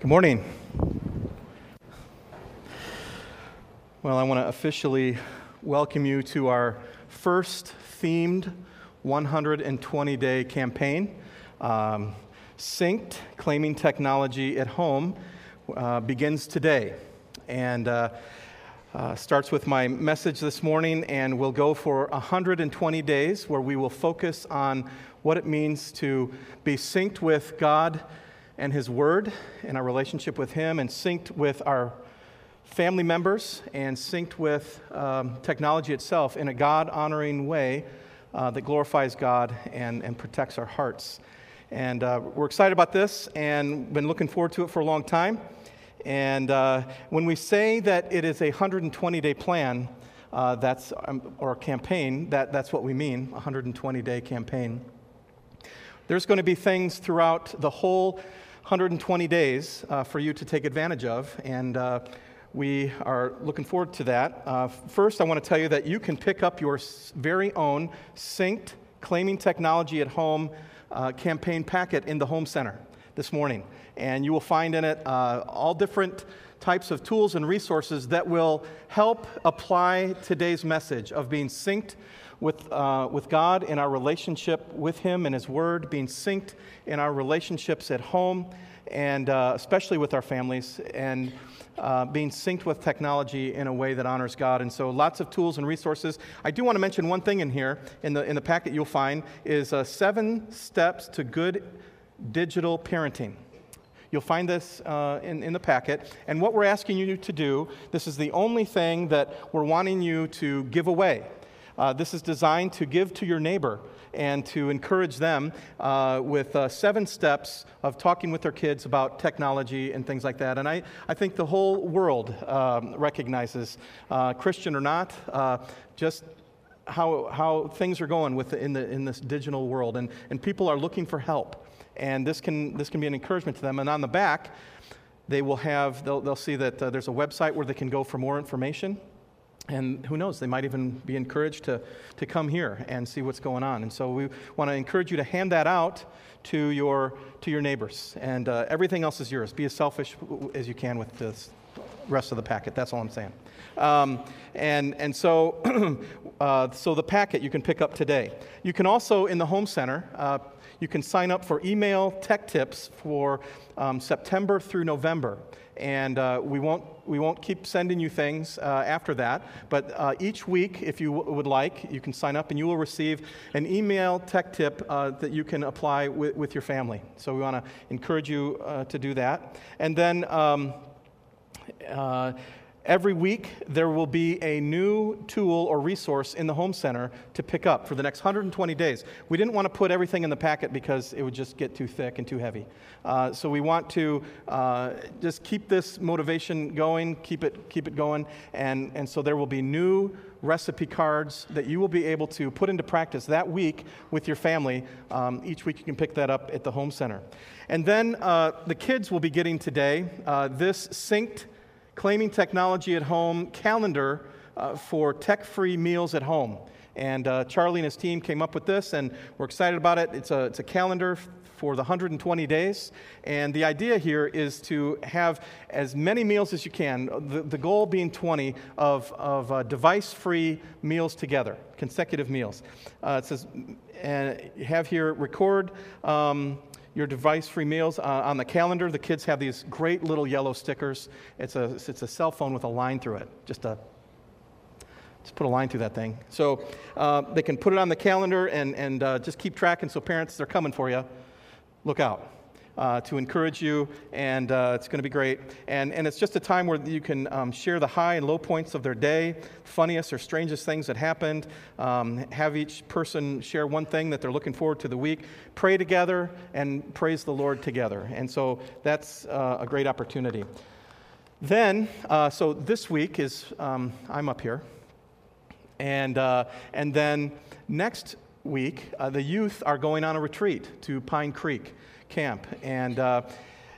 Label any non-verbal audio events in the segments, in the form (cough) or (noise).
Good morning. Well, I want to officially welcome you to our first themed 120 day campaign. Um, Synced Claiming Technology at Home uh, begins today and uh, uh, starts with my message this morning, and we'll go for 120 days where we will focus on what it means to be synced with God and His Word and our relationship with Him, and synced with our family members, and synced with um, technology itself in a God honoring way uh, that glorifies God and, and protects our hearts. And uh, we're excited about this and been looking forward to it for a long time. And uh, when we say that it is a 120 day plan, uh, that's, um, or campaign, that, that's what we mean, 120 day campaign. There's going to be things throughout the whole 120 days uh, for you to take advantage of, and uh, we are looking forward to that. Uh, first, I want to tell you that you can pick up your very own synced claiming technology at home uh, campaign packet in the home center this morning, and you will find in it uh, all different types of tools and resources that will help apply today's message of being synced with, uh, with God in our relationship with Him and His Word, being synced in our relationships at home, and uh, especially with our families, and uh, being synced with technology in a way that honors God. And so, lots of tools and resources. I do want to mention one thing in here, in the, in the packet you'll find, is uh, seven steps to good digital parenting. You'll find this uh, in, in the packet. And what we're asking you to do, this is the only thing that we're wanting you to give away. Uh, this is designed to give to your neighbor and to encourage them uh, with uh, seven steps of talking with their kids about technology and things like that. And I, I think the whole world um, recognizes, uh, Christian or not, uh, just how, how things are going with the, in, the, in this digital world. And, and people are looking for help. And this can, this can be an encouragement to them. And on the back, they will have, they'll, they'll see that uh, there's a website where they can go for more information. And who knows, they might even be encouraged to, to come here and see what's going on. And so we want to encourage you to hand that out to your, to your neighbors. And uh, everything else is yours. Be as selfish as you can with this rest of the packet. That's all I'm saying. Um, and, and so, (clears throat) uh, so the packet you can pick up today. You can also, in the Home Center, uh, you can sign up for email tech tips for um, September through November and uh, we, won't, we won't keep sending you things uh, after that. But uh, each week, if you w- would like, you can sign up and you will receive an email tech tip uh, that you can apply with, with your family. So we want to encourage you to do that. And then um, Every week, there will be a new tool or resource in the Home Center to pick up for the next 120 days. We didn't want to put everything in the packet because it would just get too thick and too heavy. Uh, so we want to uh, just keep this motivation going, keep it, keep it going, and, and so there will be new recipe cards that you will be able to put into practice that week with your family. Um, each week you can pick that up at the Home Center. And then uh, the kids will be getting today uh, this synced Claiming Technology at Home calendar uh, for tech free meals at home. And uh, Charlie and his team came up with this, and we're excited about it. It's a, it's a calendar for the 120 days. And the idea here is to have as many meals as you can, the, the goal being 20 of, of uh, device free meals together, consecutive meals. Uh, it says, and you have here record. Um, your device free meals. Uh, on the calendar, the kids have these great little yellow stickers. It's a, it's a cell phone with a line through it, just a just put a line through that thing. So uh, they can put it on the calendar and, and uh, just keep tracking. So parents, they're coming for you. Look out uh, to encourage you, and uh, it's going to be great. And, and it's just a time where you can um, share the high and low points of their day, funniest or strangest things that happened, um, have each person share one thing that they're looking forward to the week, pray together, and praise the Lord together. And so that's uh, a great opportunity. Then, uh, so this week is, um, I'm up here. And, uh, and then next week, uh, the youth are going on a retreat to Pine Creek camp. And uh,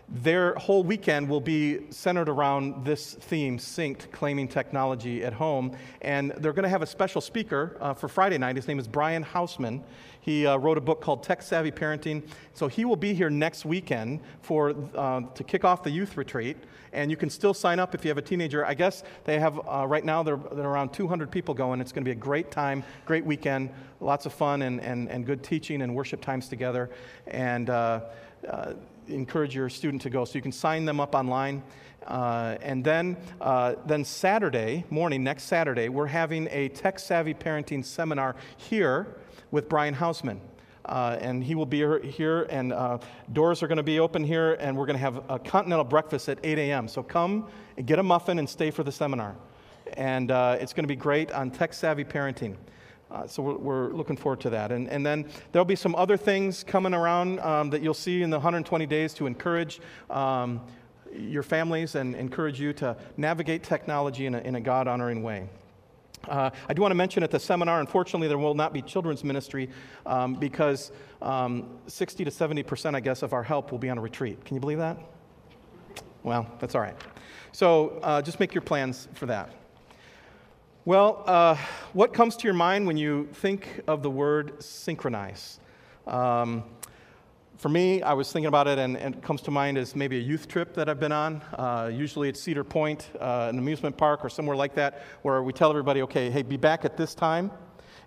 their whole weekend will be centered around this theme, Synced, Claiming Technology at Home. And they're going to have a special speaker uh, for Friday night. His name is Brian Housman. He uh, wrote a book called Tech Savvy Parenting. So he will be here next weekend for, uh, to kick off the youth retreat. And you can still sign up if you have a teenager. I guess they have, uh, right now, they're, they're around 200 people going. It's going to be a great time, great weekend, lots of fun and, and, and good teaching and worship times together. And uh, uh, encourage your student to go. So you can sign them up online. Uh, and then, uh, then Saturday morning, next Saturday, we're having a tech savvy parenting seminar here with Brian Housman. Uh, and he will be here, and uh, doors are going to be open here, and we're going to have a continental breakfast at 8 a.m. So come and get a muffin and stay for the seminar. And uh, it's going to be great on tech savvy parenting. Uh, so we're, we're, looking forward to that. And, and then there'll be some other things coming around um, that you'll see in the 120 days to encourage um, your families and encourage you to navigate technology in a, in a God honoring way. Uh, I do want to mention at the seminar, unfortunately, there will not be children's ministry um, because um, 60 to 70 percent, I guess, of our help will be on a retreat. Can you believe that? Well, that's all right. So uh, just make your plans for that. Well, uh, what comes to your mind when you think of the word synchronize? Um, for me, I was thinking about it, and, and, it comes to mind as maybe a youth trip that I've been on. Uh, usually it's Cedar Point, uh, an amusement park, or somewhere like that, where we tell everybody, okay, hey, be back at this time.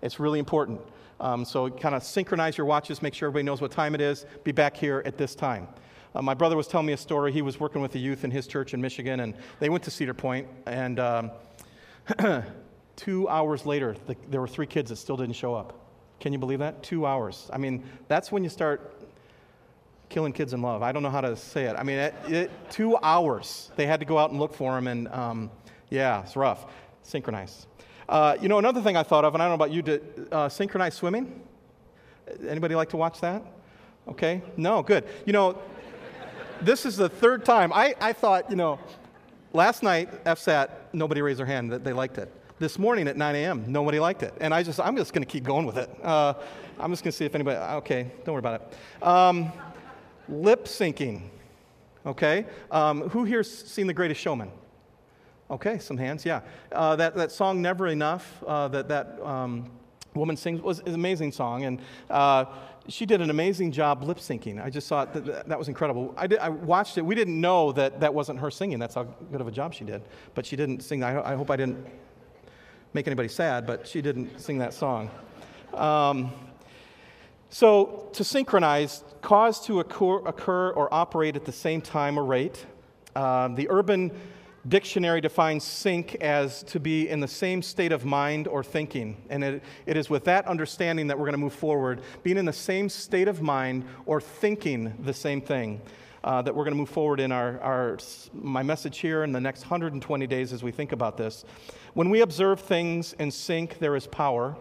It's really important. Um, so kind of synchronize your watches, make sure everybody knows what time it is, be back here at this time. Uh, my brother was telling me a story. He was working with the youth in his church in Michigan, and they went to Cedar Point, and um, (clears throat) Two hours later, the, there were three kids that still didn't show up. Can you believe that? Two hours. I mean, that's when you start killing kids in love. I don't know how to say it. I mean, it, it, two hours. They had to go out and look for him, and um, yeah, it's rough. Synchronize. Uh, you know, another thing I thought of, and I don't know about you, to uh, synchronize swimming. Anybody like to watch that? Okay, no, good. You know, this is the third time. I, I thought, you know, last night, FSAT, nobody raised their hand that they liked it this morning at 9 a.m. Nobody liked it. And I just, I'm just going to keep going with it. Uh, I'm just going to see if anybody, okay, don't worry about it. Um, lip syncing, okay? Um, who here's seen The Greatest Showman? Okay, some hands, yeah. Uh, that, that song, Never Enough, uh, that that um, woman sings, was an amazing song. And uh, she did an amazing job lip syncing. I just thought that, that was incredible. I, did, I watched it. We didn't know that that wasn't her singing. That's how good of a job she did. But she didn't sing. I, I hope I didn't make anybody sad, but she didn't sing that song. Um, so, to synchronize, cause to occur, occur, or operate at the same time or rate. Um, the Urban Dictionary defines sync as to be in the same state of mind or thinking. And it, it is with that understanding that we're going to move forward, being in the same state of mind or thinking the same thing uh, that we're going to move forward in our, our, my message here in the next 120 days as we think about this. When we observe things in sync, there is power.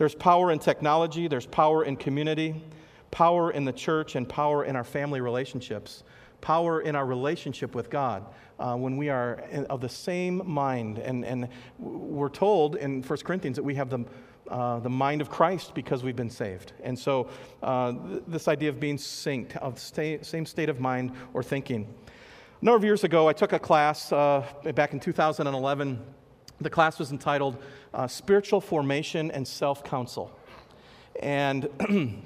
There's power in technology, there's power in community, power in the church, and power in our family relationships, power in our relationship with God. Uh, when we are of the same mind, and, and we're told in 1 Corinthians that we have the uh, the mind of Christ because we've been saved. And so, uh, th- this idea of being synced, of the same state of mind or thinking. A number of years ago, I took a class uh, back in 2011. The class was entitled uh, Spiritual Formation and Self Counsel. And (clears throat)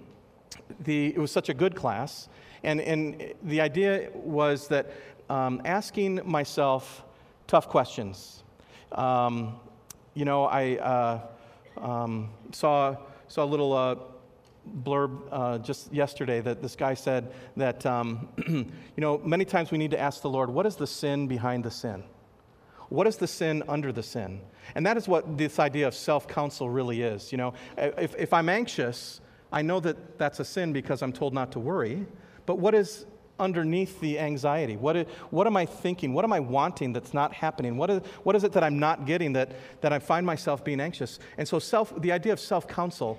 the, it was such a good class. And, and the idea was that um, asking myself tough questions. Um, you know, I uh, um, saw, saw a little uh, blurb uh, just yesterday that this guy said that, um, (clears throat) you know, many times we need to ask the Lord, what is the sin behind the sin? What is the sin under the sin? And that is what this idea of self counsel really is. You know, if, if I'm anxious, I know that that's a sin because I'm told not to worry. But what is underneath the anxiety? What, is, what am I thinking? What am I wanting that's not happening? What is, what is it that I'm not getting that, that I find myself being anxious? And so, self, the idea of self counsel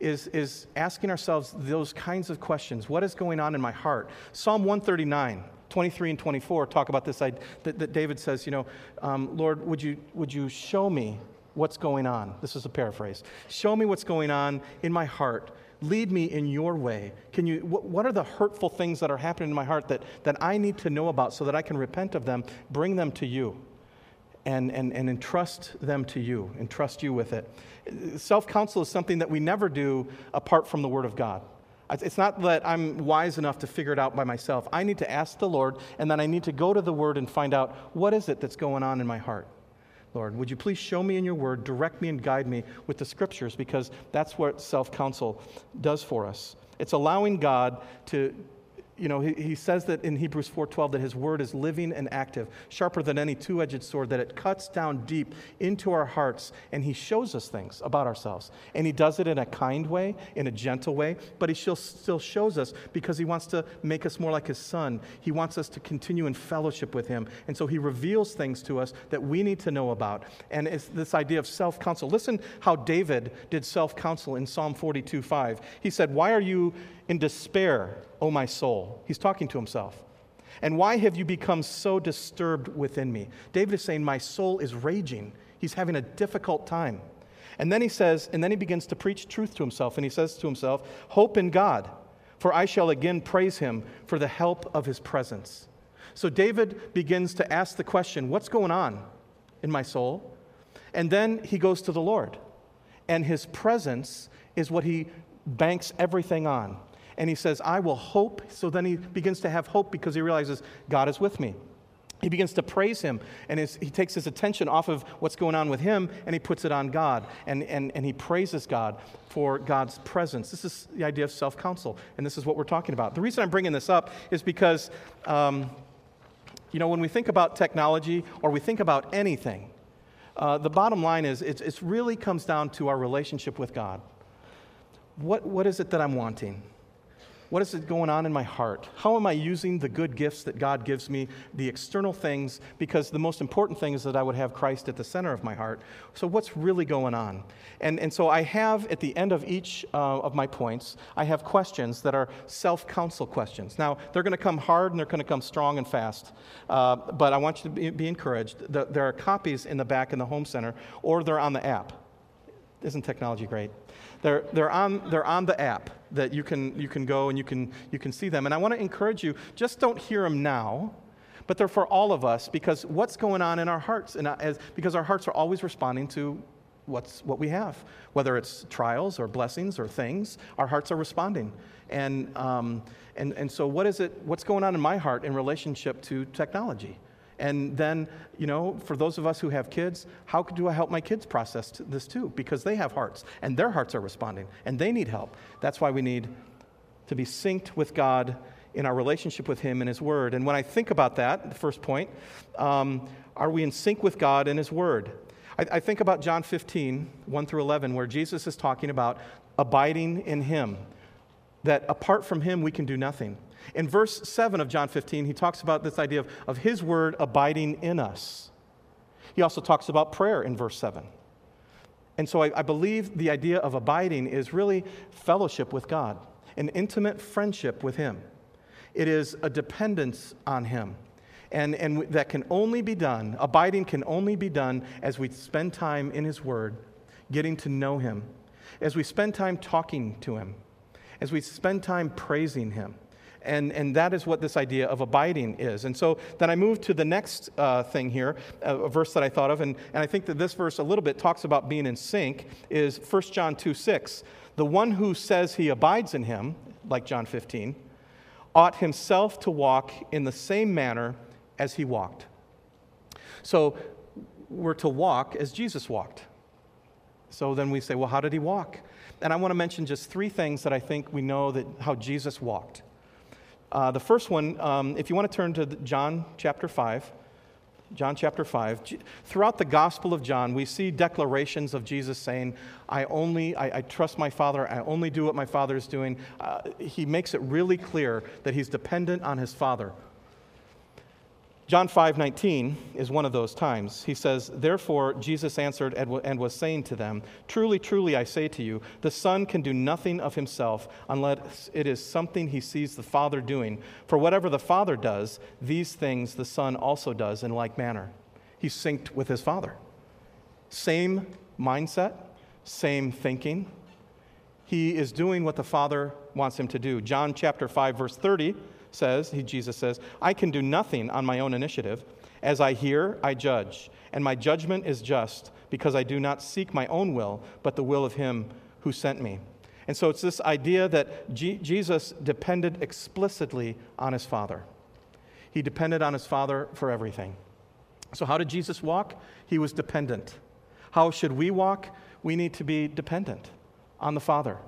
is, is asking ourselves those kinds of questions. What is going on in my heart? Psalm 139. 23 and 24 talk about this that, that david says you know um, lord would you, would you show me what's going on this is a paraphrase show me what's going on in my heart Lead me in your way. Can you, what, what are the hurtful things that are happening in my heart that, that I need to know about so that I can repent of them, bring them to you, and, and, and entrust them to you, entrust you with it? Self counsel is something that we never do apart from the Word of God. It's not that I'm wise enough to figure it out by myself. I need to ask the Lord, and then I need to go to the Word and find out what is it that's going on in my heart. Lord, would you please show me in your word, direct me and guide me with the scriptures, because that's what self counsel does for us. It's allowing God to, you know, he, he says that in Hebrews 4:12 that his word is living and active, sharper than any two-edged sword, that it cuts down deep into our hearts, and he shows us things about ourselves. And he does it in a kind way, in a gentle way, but he still shows us because he wants to make us more like his son. He wants us to continue in fellowship with him. And so he reveals things to us that we need to know about. And it's this idea of self-counsel. Listen how David did self-counsel in Psalm 42:5. He said, "Why are you in despair, O my soul. He's talking to himself. And why have you become so disturbed within me? David is saying, My soul is raging. He's having a difficult time. And then he says, and then he begins to preach truth to himself. And he says to himself, Hope in God, for I shall again praise him for the help of his presence. So David begins to ask the question, What's going on in my soul? And then he goes to the Lord. And his presence is what he banks everything on and he says, I will hope. So then he begins to have hope because he realizes God is with me. He begins to praise him, and his, he takes his attention off of what's going on with him and he puts it on God. And, and, and he praises God for God's presence. This is the idea of self counsel, and this is what we're talking about. The reason I'm bringing this up is because, um, you know, when we think about technology or we think about anything, uh, the bottom line is it really comes down to our relationship with God. What, what is it that I'm wanting? What is it going on in my heart? How am I using the good gifts that God gives me, the external things? Because the most important thing is that I would have Christ at the center of my heart. So, what's really going on? And, and so, I have at the end of each uh, of my points, I have questions that are self counsel questions. Now, they're going to come hard and they're going to come strong and fast. Uh, but I want you to be, be encouraged. The, there are copies in the back in the Home Center, or they're on the app. Isn't technology great? They're, they're, on, they're on the app that you can, you can go and you can, you can see them. And I want to encourage you just don't hear them now, but they're for all of us because what's going on in our hearts? And as, because our hearts are always responding to what's, what we have. Whether it's trials or blessings or things, our hearts are responding. And, um, and, and so, what is it, what's going on in my heart in relationship to technology? And then, you know, for those of us who have kids, how do I help my kids process this too? Because they have hearts and their hearts are responding and they need help. That's why we need to be synced with God in our relationship with Him and His Word. And when I think about that, the first point, um, are we in sync with God and His Word? I, I think about John 15, 1 through 11, where Jesus is talking about abiding in Him, that apart from Him, we can do nothing. In verse 7 of John 15, he talks about this idea of, of his word abiding in us. He also talks about prayer in verse 7. And so I, I believe the idea of abiding is really fellowship with God, an intimate friendship with Him. It is a dependence on Him. And, and that can only be done, abiding can only be done as we spend time in His Word, getting to know Him, as we spend time talking to Him, as we spend time praising Him. And, and that is what this idea of abiding is. And so then I move to the next uh, thing here, a verse that I thought of, and, and I think that this verse a little bit talks about being in sync, is 1 John 2 6. The one who says he abides in him, like John 15, ought himself to walk in the same manner as he walked. So we're to walk as Jesus walked. So then we say, well, how did he walk? And I want to mention just three things that I think we know that how Jesus walked. Uh, the first one, um, if you want to turn to John chapter 5, John chapter 5. Throughout the Gospel of John, we see declarations of Jesus saying, I only, I, I trust my Father, I only do what my Father is doing. Uh, he makes it really clear that he's dependent on his Father John 5:19 is one of those times. He says, "Therefore Jesus answered and was saying to them, Truly, truly I say to you, the Son can do nothing of himself unless it is something he sees the Father doing. For whatever the Father does, these things the Son also does in like manner." He's synced with his Father. Same mindset, same thinking. he is doing what the Father wants him to do. John chapter 5 verse 30 says, he, Jesus says, "I can do nothing on my own initiative. As I hear, I judge, and my judgment is just, because I do not seek my own will, but the will of him who sent me." And so it's this idea that G- Jesus depended explicitly on his Father. He depended on his Father for everything. So, how did Jesus walk? He was dependent. How should we walk? We need to be dependent on the Father.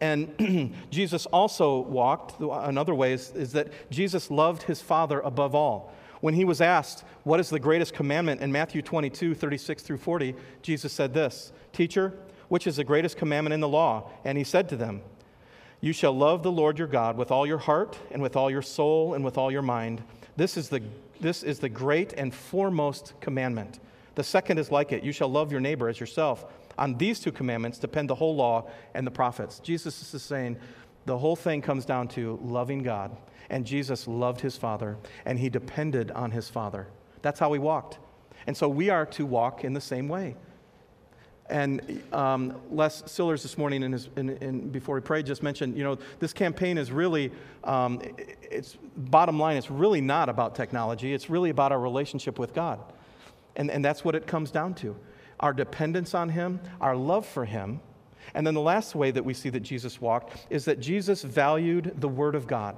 And (clears throat) Jesus also walked, another way is, is, that Jesus loved his Father above all. When he was asked, What is the greatest commandment in Matthew 22, 36 through 40, Jesus said this Teacher, which is the greatest commandment in the law? And he said to them, You shall love the Lord your God with all your heart, and with all your soul, and with all your mind. This is the, this is the great and foremost commandment. The second is like it you shall love your neighbor as yourself. On these two commandments depend the whole law and the prophets. Jesus is saying the whole thing comes down to loving God. And Jesus loved his Father, and he depended on his Father. That's how he walked. And so we are to walk in the same way. And um, Les Sillers this morning, in his, in, in, before he prayed, just mentioned, you know, this campaign is really, um, it's bottom line, it's really not about technology. It's really about our relationship with God. And, and that's what it comes down to our dependence on Him, our love for Him. And then the last way that we see that Jesus walked is that Jesus valued the Word of God.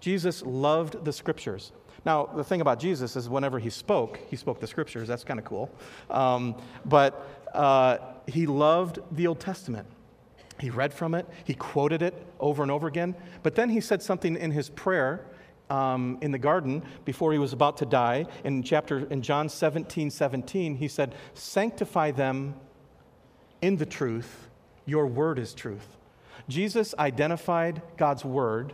Jesus loved the Scriptures. Now, the thing about Jesus is whenever he spoke, he spoke the Scriptures. That's kind of cool. Um, but uh, he loved the Old Testament. He read from it, he quoted it over and over again. But then he said something in his prayer um, in the garden before he was about to die. In chapter in John 17, 17, he said, Sanctify them in the truth. Your word is truth. Jesus identified God's word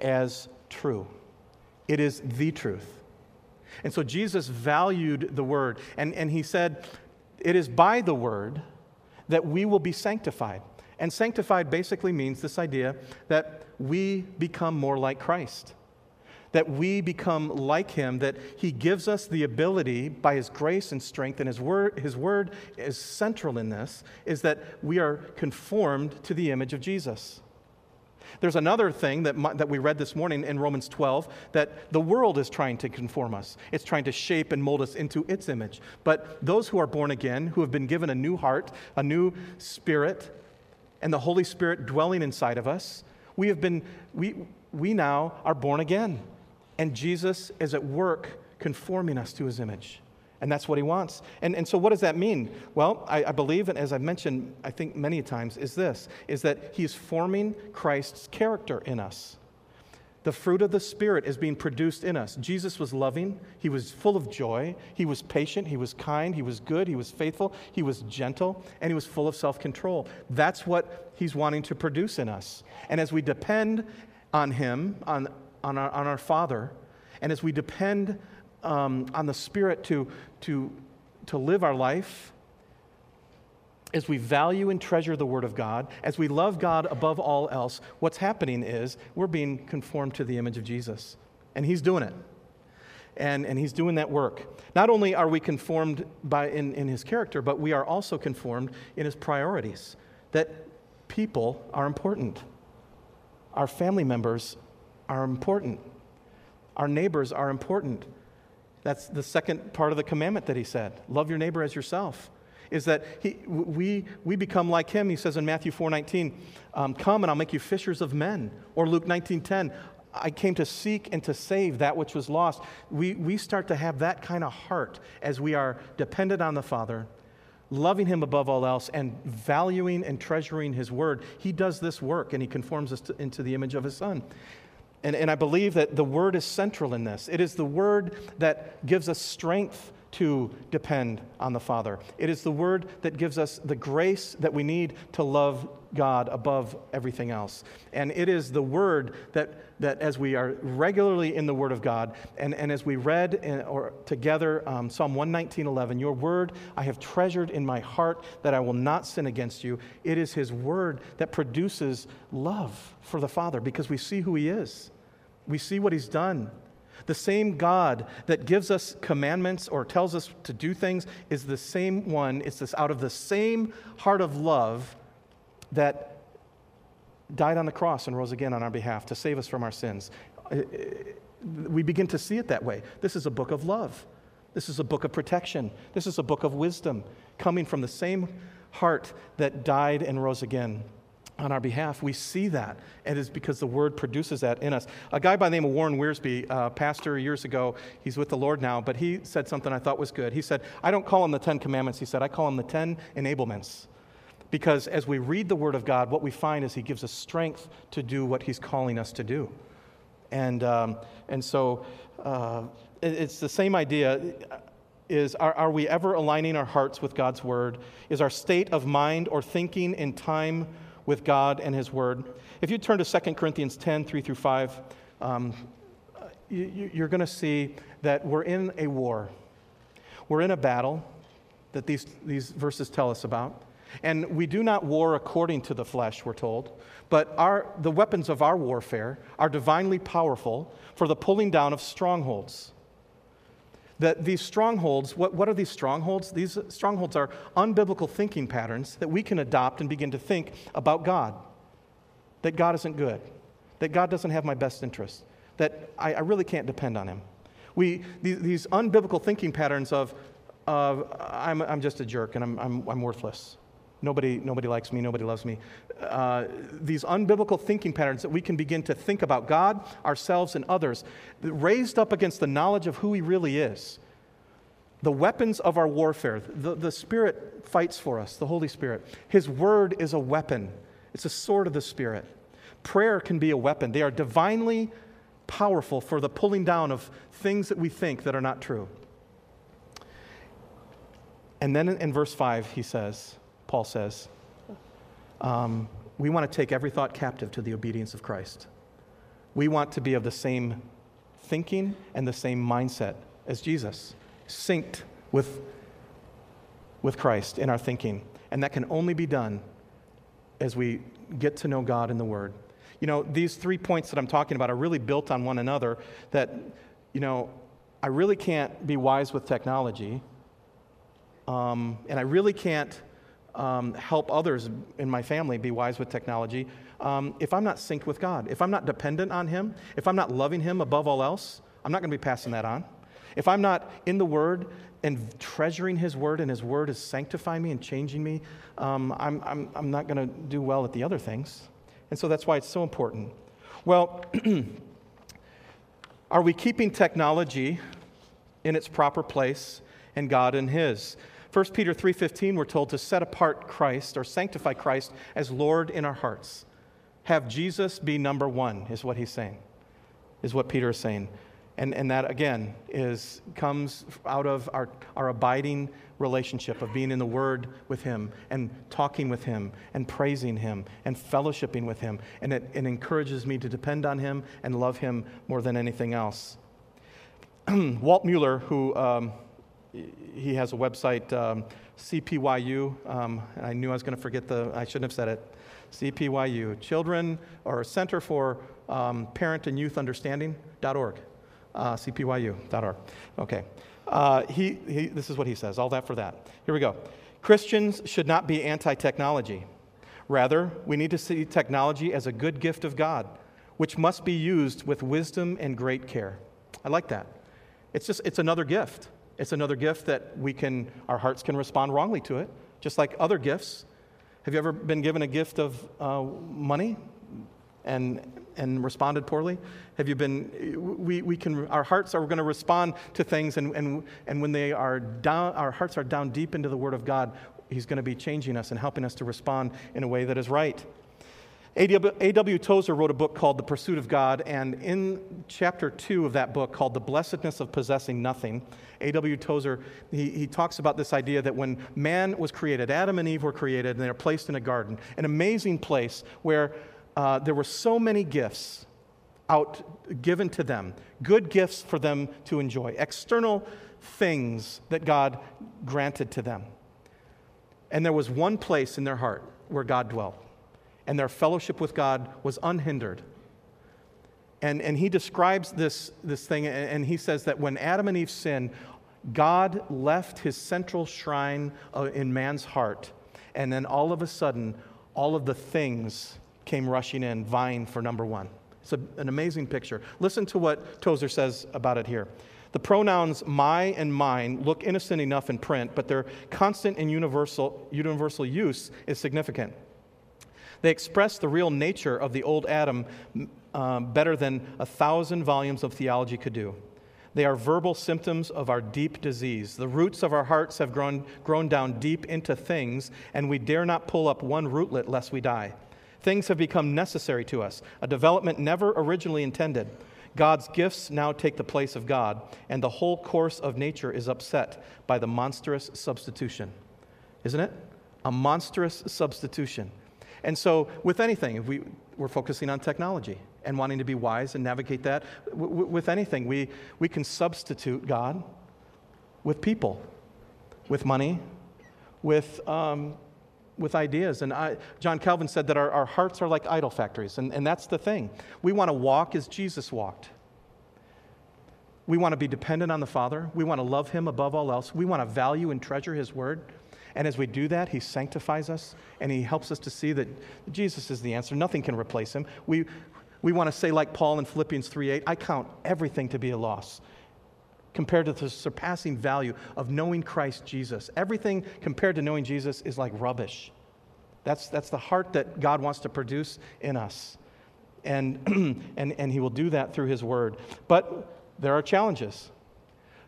as true. It is the truth. And so Jesus valued the word. And, and he said, It is by the word that we will be sanctified. And sanctified basically means this idea that we become more like Christ that we become like him, that he gives us the ability by his grace and strength, and his word, his word is central in this, is that we are conformed to the image of Jesus. There's another thing that, that we read this morning in Romans 12 that the world is trying to conform us. It's trying to shape and mold us into its image. But those who are born again, who have been given a new heart, a new spirit, and the Holy Spirit dwelling inside of us, we have been, we, we now are born again. And Jesus is at work conforming us to his image. And that's what he wants. And, and so what does that mean? Well, I, I believe, and as I've mentioned, I think many times, is this, is that he's forming Christ's character in us. The fruit of the Spirit is being produced in us. Jesus was loving. He was full of joy. He was patient. He was kind. He was good. He was faithful. He was gentle. And he was full of self control. That's what he's wanting to produce in us. And as we depend on him, on on our, on our Father, and as we depend um, on the Spirit to, to, to live our life, as we value and treasure the Word of God, as we love God above all else, what's happening is we're being conformed to the image of Jesus. And He's doing it. And, and He's doing that work. Not only are we conformed by, in, in His character, but we are also conformed in His priorities. That people are important, our family members are important. Our neighbors are important. That's the second part of the commandment that he said love your neighbor as yourself. Is that he, we, we become like him. He says in Matthew 4 19, um, Come and I'll make you fishers of men. Or Luke 19 10, I came to seek and to save that which was lost. We, we start to have that kind of heart as we are dependent on the Father, loving Him above all else, and valuing and treasuring His Word. He does this work and He conforms us to, into the image of His Son. And, and I believe that the word is central in this. It is the word that gives us strength to depend on the Father. It is the word that gives us the grace that we need to love God above everything else. And it is the word that, that as we are regularly in the word of God, and, and as we read in, or together um, Psalm 119 11, your word I have treasured in my heart that I will not sin against you. It is his word that produces love for the Father because we see who he is, we see what he's done. The same God that gives us commandments or tells us to do things is the same one. It's this out of the same heart of love that died on the cross and rose again on our behalf to save us from our sins. We begin to see it that way. This is a book of love. This is a book of protection. This is a book of wisdom coming from the same heart that died and rose again on our behalf. We see that. And it is because the word produces that in us. A guy by the name of Warren Wiersbe, uh, pastor years ago, he's with the Lord now, but he said something I thought was good. He said, I don't call them the Ten Commandments. He said, I call them the Ten Enablements. Because as we read the Word of God, what we find is He gives us strength to do what He's calling us to do. And, um, and so uh, it's the same idea is are, are we ever aligning our hearts with God's Word? Is our state of mind or thinking in time with God and His Word? If you turn to 2 Corinthians 10 3 through 5, um, you, you're going to see that we're in a war. We're in a battle that these, these verses tell us about. And we do not war according to the flesh, we're told, but our, the weapons of our warfare are divinely powerful for the pulling down of strongholds. That these strongholds, what, what are these strongholds? These strongholds are unbiblical thinking patterns that we can adopt and begin to think about God. That God isn't good, that God doesn't have my best interest, that I, I really can't depend on Him. We, these, these unbiblical thinking patterns of, of I'm, I'm just a jerk and I'm, I'm, I'm worthless. Nobody, nobody likes me, nobody loves me. Uh, these unbiblical thinking patterns that we can begin to think about God, ourselves, and others, raised up against the knowledge of who He really is. The weapons of our warfare, the, the Spirit fights for us, the Holy Spirit. His Word is a weapon, it's a sword of the Spirit. Prayer can be a weapon. They are divinely powerful for the pulling down of things that we think that are not true. And then in, in verse 5, he says, Paul says, um, we want to take every thought captive to the obedience of Christ. We want to be of the same thinking and the same mindset as Jesus, synced with, with Christ in our thinking. And that can only be done as we get to know God in the Word. You know, these three points that I'm talking about are really built on one another. That, you know, I really can't be wise with technology, um, and I really can't um, help others in my family be wise with technology um, if I'm not synced with God. If I'm not dependent on Him, if I'm not loving Him above all else, I'm not going to be passing that on. If I'm not in the Word and treasuring His Word and His Word is sanctifying me and changing me, um, I'm, I'm, I'm not going to do well at the other things. And so that's why it's so important. Well, (clears throat) are we keeping technology in its proper place and God in His? 1 Peter 3:15 we're told to set apart Christ or sanctify Christ as Lord in our hearts. Have Jesus be number 1 is what he's saying. Is what Peter is saying. And, and that again is comes out of our, our abiding relationship of being in the Word with Him and talking with Him and praising Him and fellowshipping with Him. And it, it encourages me to depend on Him and love Him more than anything else. (clears throat) Walt Mueller, who um, he has a website, um, CPYU. Um, I knew I was going to forget the, I shouldn't have said it. CPYU, Children or Center for um, Parent and Youth Understanding.org. Uh, CPYU.org. Okay. Uh, he, he, this is what he says, all that for that. Here we go. Christians should not be anti technology. Rather, we need to see technology as a good gift of God, which must be used with wisdom and great care. I like that. It's just, it's another gift. It's another gift that we can, our hearts can respond wrongly to it, just like other gifts. Have you ever been given a gift of uh, money and, and responded poorly? Have you been, we, we can, our hearts are going to respond to things, and, and, and when they are down, our hearts are down deep into the Word of God, He's going to be changing us and helping us to respond in a way that is right. A.W. Tozer wrote a book called The Pursuit of God, and in chapter two of that book, called The Blessedness of Possessing Nothing, A.W. Tozer, he, he talks about this idea that when man was created, Adam and Eve were created, and they were placed in a garden, an amazing place where uh, there were so many gifts out given to them, good gifts for them to enjoy, external things that God granted to them. And there was one place in their heart where God dwelt and their fellowship with God was unhindered. And, and he describes this, this thing, and he says that when Adam and Eve sinned, God left his central shrine uh, in man's heart, and then all of a sudden, all of the things came rushing in, vying for number one. It's a, an amazing picture. Listen to what Tozer says about it here. The pronouns my and mine look innocent enough in print, but their constant and universal, universal use is significant. They express the real nature of the old Adam um, better than a thousand volumes of theology could do. They are verbal symptoms of our deep disease. The roots of our hearts have grown, grown down deep into things, and we dare not pull up one rootlet lest we die. Things have become necessary to us, a development never originally intended. God's gifts now take the place of God, and the whole course of nature is upset by the monstrous substitution. Isn't it? A monstrous substitution. And so, with anything, if we, we're focusing on technology and wanting to be wise and navigate that, w- with anything, we, we can substitute God with people, with money, with, um, with ideas. And I, John Calvin said that our, our hearts are like idol factories, and, and that's the thing. We want to walk as Jesus walked. We want to be dependent on the Father. We want to love Him above all else. We want to value and treasure His Word. And as we do that, He sanctifies us and He helps us to see that Jesus is the answer. Nothing can replace Him. We, we want to say, like Paul in Philippians 3 8, I count everything to be a loss compared to the surpassing value of knowing Christ Jesus. Everything compared to knowing Jesus is like rubbish. That's, that's the heart that God wants to produce in us. And, (clears throat) and, and He will do that through His Word. But there are challenges.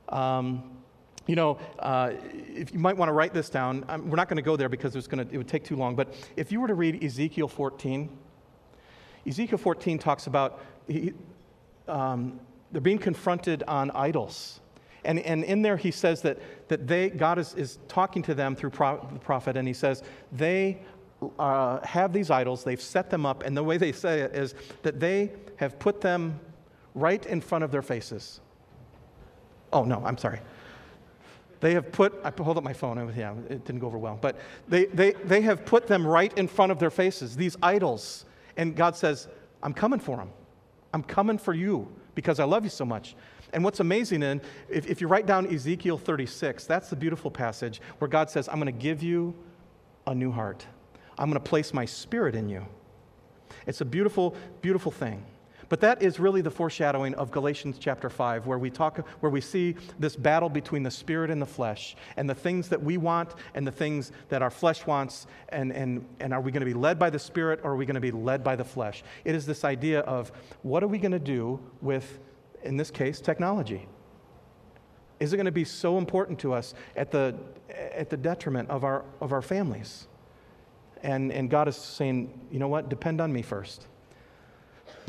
Um, you know, uh, if you might want to write this down, um, we're not going to go there because it's going to, it would take too long. But if you were to read Ezekiel 14, Ezekiel 14 talks about he, um, they're being confronted on idols. And, and in there, he says that, that they, God is, is talking to them through pro, the prophet, and he says, they uh, have these idols, they've set them up, and the way they say it is that they have put them right in front of their faces. Oh, no, I'm sorry. They have put, I hold up my phone, yeah, it didn't go over well, but they, they, they have put them right in front of their faces, these idols. And God says, I'm coming for them. I'm coming for you because I love you so much. And what's amazing, in if, if you write down Ezekiel 36, that's the beautiful passage where God says, I'm going to give you a new heart. I'm going to place my spirit in you. It's a beautiful, beautiful thing. But that is really the foreshadowing of Galatians chapter 5, where we talk, where we see this battle between the spirit and the flesh, and the things that we want and the things that our flesh wants, and, and, and are we going to be led by the spirit or are we going to be led by the flesh? It is this idea of what are we going to do with, in this case, technology? Is it going to be so important to us at the, at the detriment of our, of our families? And, and God is saying, you know what? Depend on me first.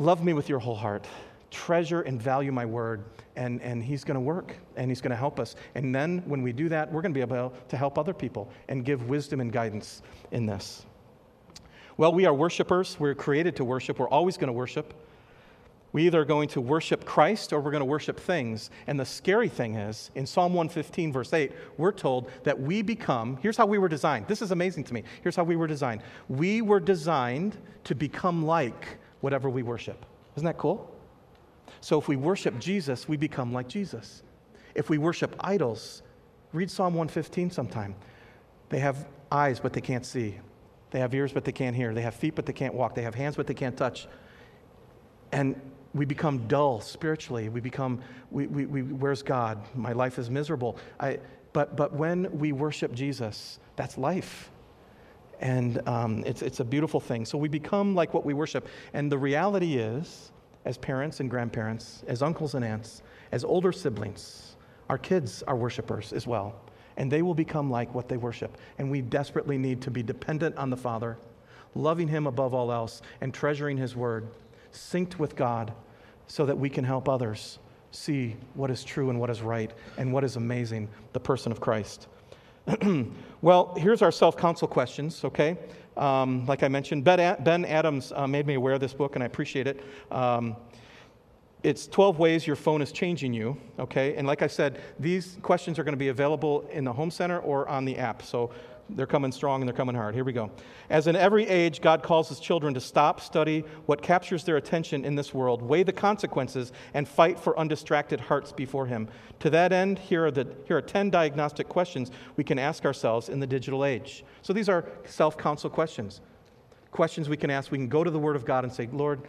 Love me with your whole heart. Treasure and value my word. And, and He's going to work and He's going to help us. And then when we do that, we're going to be able to help other people and give wisdom and guidance in this. Well, we are worshipers. We're created to worship. We're always going to worship. We either are going to worship Christ or we're going to worship things. And the scary thing is, in Psalm 115, verse 8, we're told that we become, here's how we were designed. This is amazing to me. Here's how we were designed. We were designed to become like whatever we worship. Isn't that cool? So if we worship Jesus, we become like Jesus. If we worship idols, read Psalm 115 sometime. They have eyes, but they can't see. They have ears, but they can't hear. They have feet, but they can't walk. They have hands, but they can't touch. And we become dull spiritually. We become, we, we, we, where's God? My life is miserable. I, but, but when we worship Jesus, that's life. And um, it's, it's a beautiful thing. So we become like what we worship. And the reality is, as parents and grandparents, as uncles and aunts, as older siblings, our kids are worshipers as well. And they will become like what they worship. And we desperately need to be dependent on the Father, loving Him above all else, and treasuring His Word, synced with God, so that we can help others see what is true and what is right and what is amazing the person of Christ. (clears throat) well, here's our self counsel questions, okay? Um, like I mentioned, Ben Adams uh, made me aware of this book, and I appreciate it. Um, it's 12 ways your phone is changing you, okay? And like I said, these questions are going to be available in the home center or on the app. So they're coming strong and they're coming hard. Here we go. As in every age, God calls his children to stop, study what captures their attention in this world, weigh the consequences, and fight for undistracted hearts before him. To that end, here are, the, here are 10 diagnostic questions we can ask ourselves in the digital age. So these are self counsel questions. questions we can ask. We can go to the Word of God and say, Lord,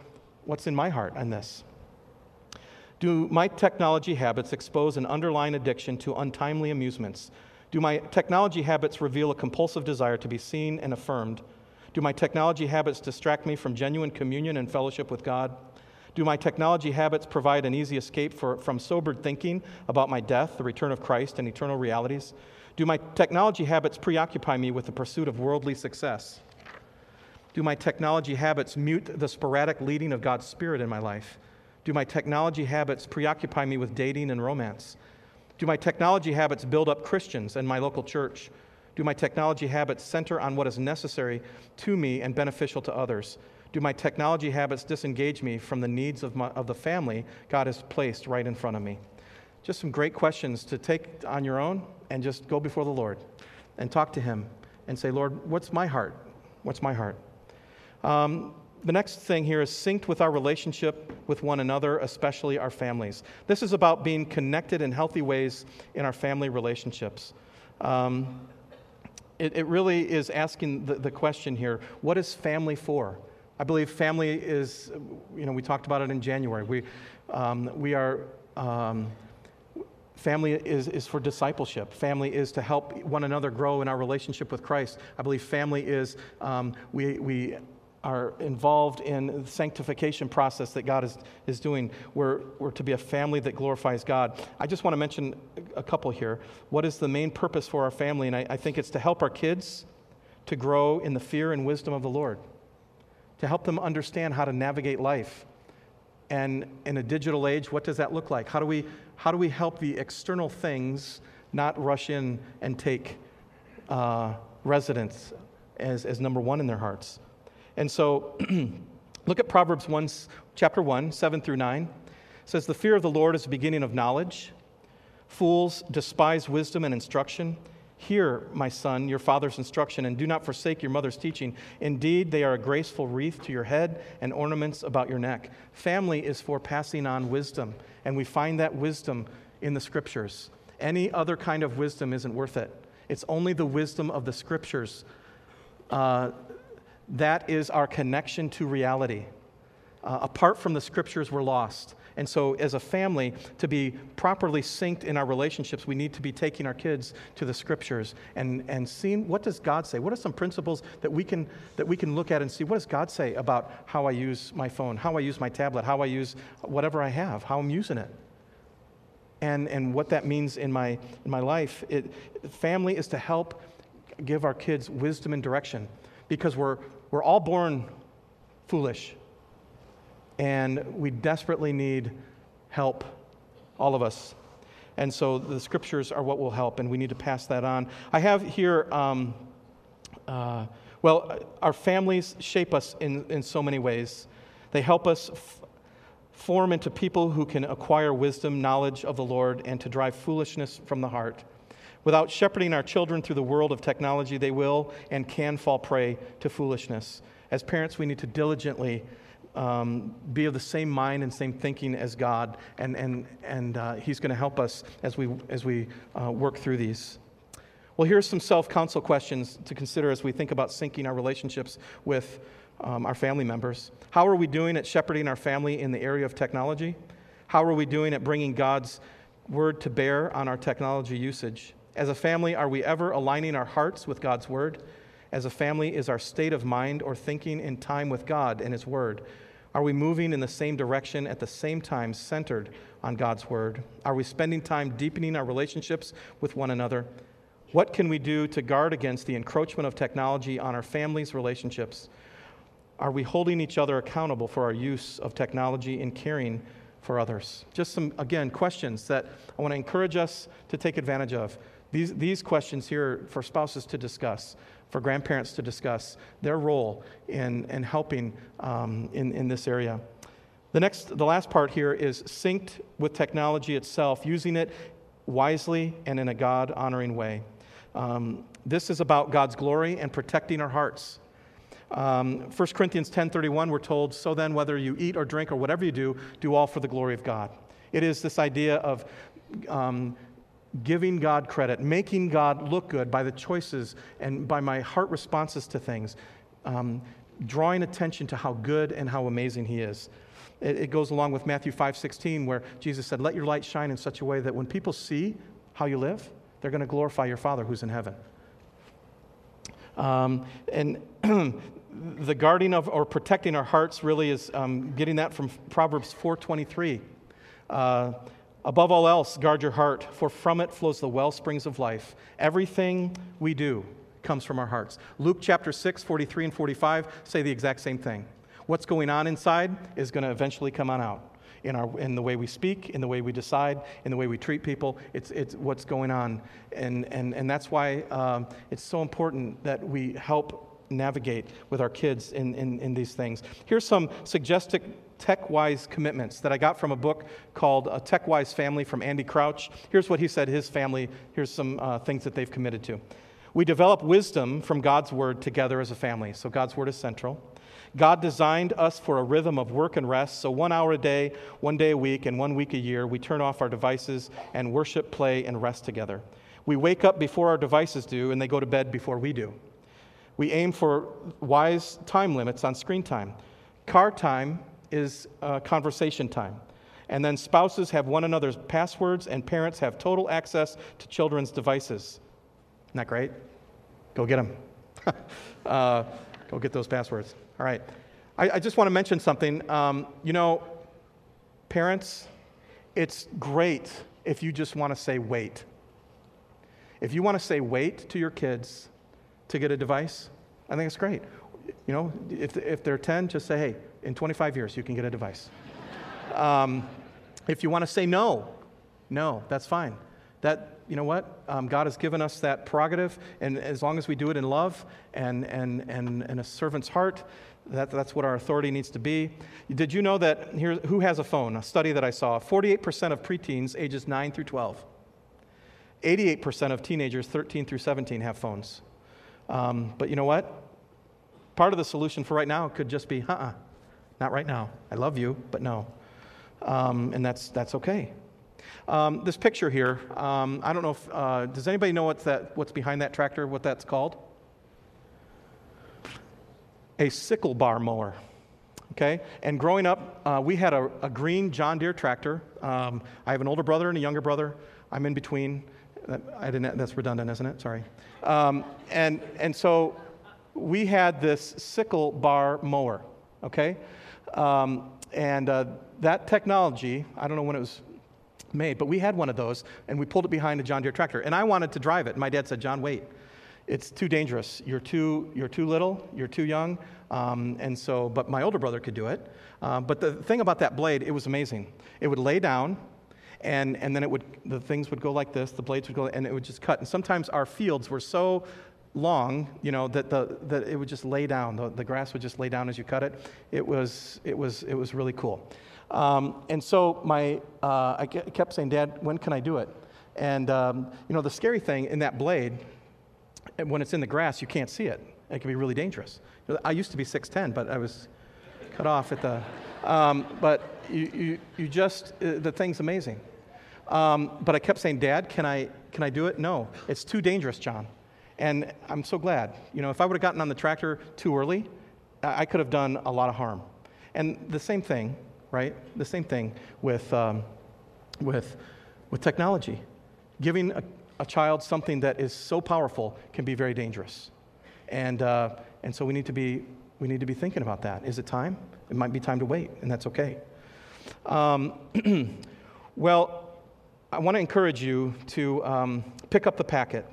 what's in my heart on this? Do my technology habits expose an underlying addiction to untimely amusements? Do my technology habits reveal a compulsive desire to be seen and affirmed? Do my technology habits distract me from genuine communion and fellowship with God? Do my technology habits provide an easy escape for, from sobered thinking about my death, the return of Christ, and eternal realities? Do my technology habits preoccupy me with the pursuit of worldly success? Do my technology habits mute the sporadic leading of God's Spirit in my life? Do my technology habits preoccupy me with dating and romance? Do my technology habits build up Christians and my local church? Do my technology habits center on what is necessary to me and beneficial to others? Do my technology habits disengage me from the needs of, my, of the family God has placed right in front of me? Just some great questions to take on your own and just go before the Lord and talk to Him and say, Lord, what's my heart? What's my heart? Um, the next thing here is synced with our relationship with one another, especially our families. This is about being connected in healthy ways in our family relationships. Um, it, it, really is asking the, the question here what is family for? I believe family is, you know, we talked about it in January. We, um, we are, um, family is, is for discipleship. Family is to help one another grow in our relationship with Christ. I believe family is, um, we, we are involved in the sanctification process that God is, is doing. We're, we're to be a family that glorifies God. I just want to mention a couple here. What is the main purpose for our family? And I, I think it's to help our kids to grow in the fear and wisdom of the Lord, to help them understand how to navigate life. And in a digital age, what does that look like? How do we, how do we help the external things not rush in and take uh, residence as, as number one in their hearts? And so (clears throat) look at Proverbs 1, chapter 1, 7 through 9. It says, The fear of the Lord is the beginning of knowledge. Fools despise wisdom and instruction. Hear, my son, your father's instruction, and do not forsake your mother's teaching. Indeed, they are a graceful wreath to your head and ornaments about your neck. Family is for passing on wisdom, and we find that wisdom in the scriptures. Any other kind of wisdom isn't worth it. It's only the wisdom of the scriptures uh, that is our connection to reality. Uh, apart from the scriptures, we're lost. And so, as a family, to be properly synced in our relationships, we need to be taking our kids to the scriptures and, and seeing what does God say? What are some principles that we, can, that we can look at and see what does God say about how I use my phone, how I use my tablet, how I use whatever I have, how I'm using it? And, and what that means in my, in my life. It, family is to help give our kids wisdom and direction because we're, we're all born foolish. And we desperately need help, all of us. And so the scriptures are what will help, and we need to pass that on. I have here, um, uh, well, our families shape us in, in so many ways. They help us f- form into people who can acquire wisdom, knowledge of the Lord, and to drive foolishness from the heart. Without shepherding our children through the world of technology, they will and can fall prey to foolishness. As parents, we need to diligently um, be of the same mind and same thinking as God, and, and, and uh, He's going to help us as we, as we uh, work through these. Well, here's some self counsel questions to consider as we think about syncing our relationships with um, our family members. How are we doing at shepherding our family in the area of technology? How are we doing at bringing God's word to bear on our technology usage? As a family, are we ever aligning our hearts with God's word? As a family, is our state of mind or thinking in time with God and His word? Are we moving in the same direction at the same time, centered on God's word? Are we spending time deepening our relationships with one another? What can we do to guard against the encroachment of technology on our families' relationships? Are we holding each other accountable for our use of technology in caring for others? Just some, again, questions that I want to encourage us to take advantage of. These, these questions here for spouses to discuss, for grandparents to discuss their role in, in helping um, in, in this area. The next, the last part here is synced with technology itself, using it wisely and in a God honoring way. Um, this is about God's glory and protecting our hearts. Um, 1 Corinthians 10:31 we're told so then whether you eat or drink or whatever you do do all for the glory of God. It is this idea of um, giving God credit, making God look good by the choices and by my heart responses to things, um, drawing attention to how good and how amazing He is. It, it goes along with Matthew 5 16, where Jesus said, Let your light shine in such a way that when people see how you live, they're going to glorify your Father who's in heaven. Um, and (clears throat) the guarding of or protecting our hearts really is um, getting that from Proverbs 4:23. Uh, Above all else, guard your heart, for from it flows the well springs of life. Everything we do comes from our hearts. Luke chapter 6, 43 and 45 say the exact same thing. What's going on inside is going to eventually come on out. In, our, in the way we speak, in the way we decide, in the way we treat people, it's, it's what's going on. And, and, and that's why um, it's so important that we help navigate with our kids in, in, in these things. Here's some suggested tech wise commitments that I got from a book called A Tech Wise Family from Andy Crouch. Here's what he said his family, here's some uh, things that they've committed to. We develop wisdom from God's word together as a family. So God's word is central. God designed us for a rhythm of work and rest. So, one hour a day, one day a week, and one week a year, we turn off our devices and worship, play, and rest together. We wake up before our devices do, and they go to bed before we do. We aim for wise time limits on screen time. Car time is uh, conversation time. And then spouses have one another's passwords, and parents have total access to children's devices. Isn't that great? Go get them. (laughs) uh, go get those passwords. All right. I, I just want to mention something. Um, you know, parents, it's great if you just want to say wait. If you want to say wait to your kids to get a device, I think it's great. You know, if, if they're 10, just say, hey, in 25 years, you can get a device. (laughs) um, if you want to say no, no, that's fine. That, you know what? Um, God has given us that prerogative, and as long as we do it in love and, and, and, and a servant's heart, that, that's what our authority needs to be. Did you know that here, who has a phone? A study that I saw 48% of preteens ages 9 through 12, 88% of teenagers 13 through 17 have phones. Um, but you know what? Part of the solution for right now could just be, uh uh not right now. I love you, but no. Um, and that's, that's okay. Um, this picture here, um, I don't know if, uh, does anybody know what's, that, what's behind that tractor, what that's called? A sickle bar mower. Okay? And growing up, uh, we had a, a, green John Deere tractor. Um, I have an older brother and a younger brother. I'm in between. I didn't, that's redundant, isn't it? Sorry. Um, and, and so we had this sickle bar mower, okay? Um, and uh, that technology, I don't know when it was made, but we had one of those, and we pulled it behind a John Deere tractor. And I wanted to drive it. And my dad said, John, wait. It's too dangerous. You're too, you're too little, you're too young. Um, and so, but my older brother could do it. Uh, but the thing about that blade, it was amazing. It would lay down, and, and then it would, the things would go like this, the blades would go, and it would just cut. And sometimes our fields were so long, you know, that, the, that it would just lay down. The, the grass would just lay down as you cut it. It was, it was, it was really cool. Um, and so my, uh, I kept saying, Dad, when can I do it? And, um, you know, the scary thing in that blade, when it's in the grass, you can't see it. It can be really dangerous. I used to be 6'10, but I was cut off at the. Um, but you, you, you just, uh, the thing's amazing. Um, but I kept saying, Dad, can I, can I do it? No, it's too dangerous, John. And I'm so glad. You know, if I would have gotten on the tractor too early, I could have done a lot of harm. And the same thing, right? The same thing with, um, with, with technology. Giving a, a, child something that is so powerful can be very dangerous. And, uh, and so we need, to be, we need to be thinking about that. Is it time? It might be time to wait, and that's okay. Um, (clears throat) well, I want to encourage you to um, pick up the packet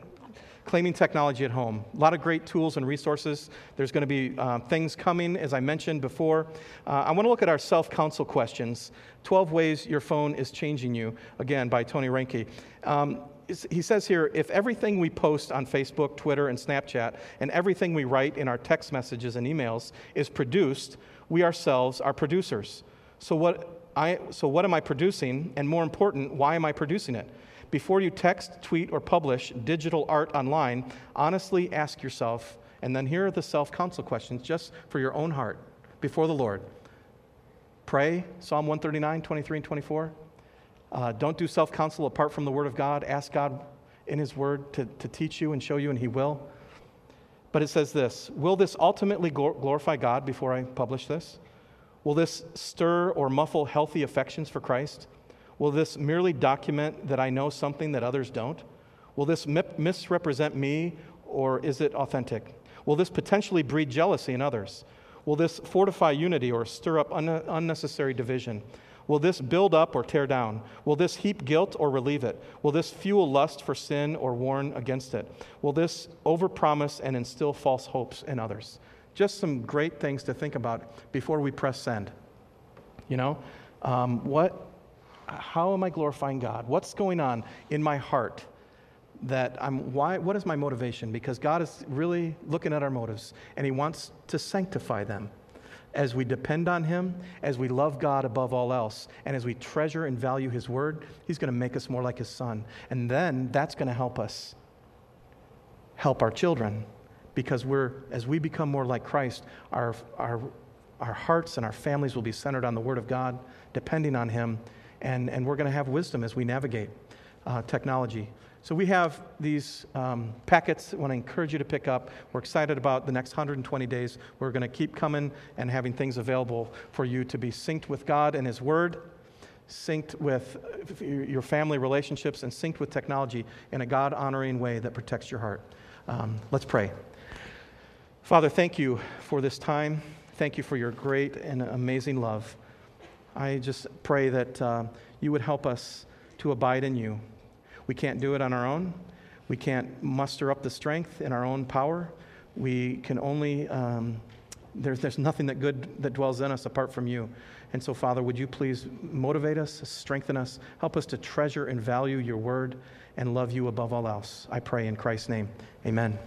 claiming technology at home. A lot of great tools and resources. There's going to be uh, things coming, as I mentioned before. Uh, I want to look at our self counsel questions 12 Ways Your Phone is Changing You, again, by Tony Reinke. Um, he says here if everything we post on Facebook, Twitter, and Snapchat, and everything we write in our text messages and emails is produced, we ourselves are producers. So, what, I, so what am I producing? And more important, why am I producing it? Before you text, tweet, or publish digital art online, honestly ask yourself, and then here are the self counsel questions just for your own heart before the Lord. Pray, Psalm 139, 23, and 24. Uh, don't do self counsel apart from the Word of God. Ask God in His Word to, to teach you and show you, and He will. But it says this Will this ultimately glorify God before I publish this? Will this stir or muffle healthy affections for Christ? Will this merely document that I know something that others don't? Will this misrepresent me or is it authentic? Will this potentially breed jealousy in others? Will this fortify unity or stir up un- unnecessary division? Will this build up or tear down? Will this heap guilt or relieve it? Will this fuel lust for sin or warn against it? Will this overpromise and instill false hopes in others? Just some great things to think about before we press send. You know, um, what, how am I glorifying God? What's going on in my heart? that I'm, why, what is my motivation? Because God is really looking at our motives and He wants to sanctify them. As we depend on Him, as we love God above all else, and as we treasure and value His Word, He's going to make us more like His Son. And then that's going to help us help our children because we're, as we become more like Christ, our, our, our hearts and our families will be centered on the Word of God, depending on Him, and, and we're going to have wisdom as we navigate uh, technology. So we have these um, packets I want to encourage you to pick up. We're excited about the next 120 days. We're going to keep coming and having things available for you to be synced with God and His Word, synced with your family relationships, and synced with technology in a God honoring way that protects your heart. Um, let's pray. Father, thank you for this time. Thank you for your great and amazing love. I just pray that uh, you would help us to abide in you. We can't do it on our own. We can't muster up the strength in our own power. We can only, um, there's, there's nothing that good that dwells in us apart from you. And so, Father, would you please motivate us, strengthen us, help us to treasure and value your word and love you above all else? I pray in Christ's name. Amen.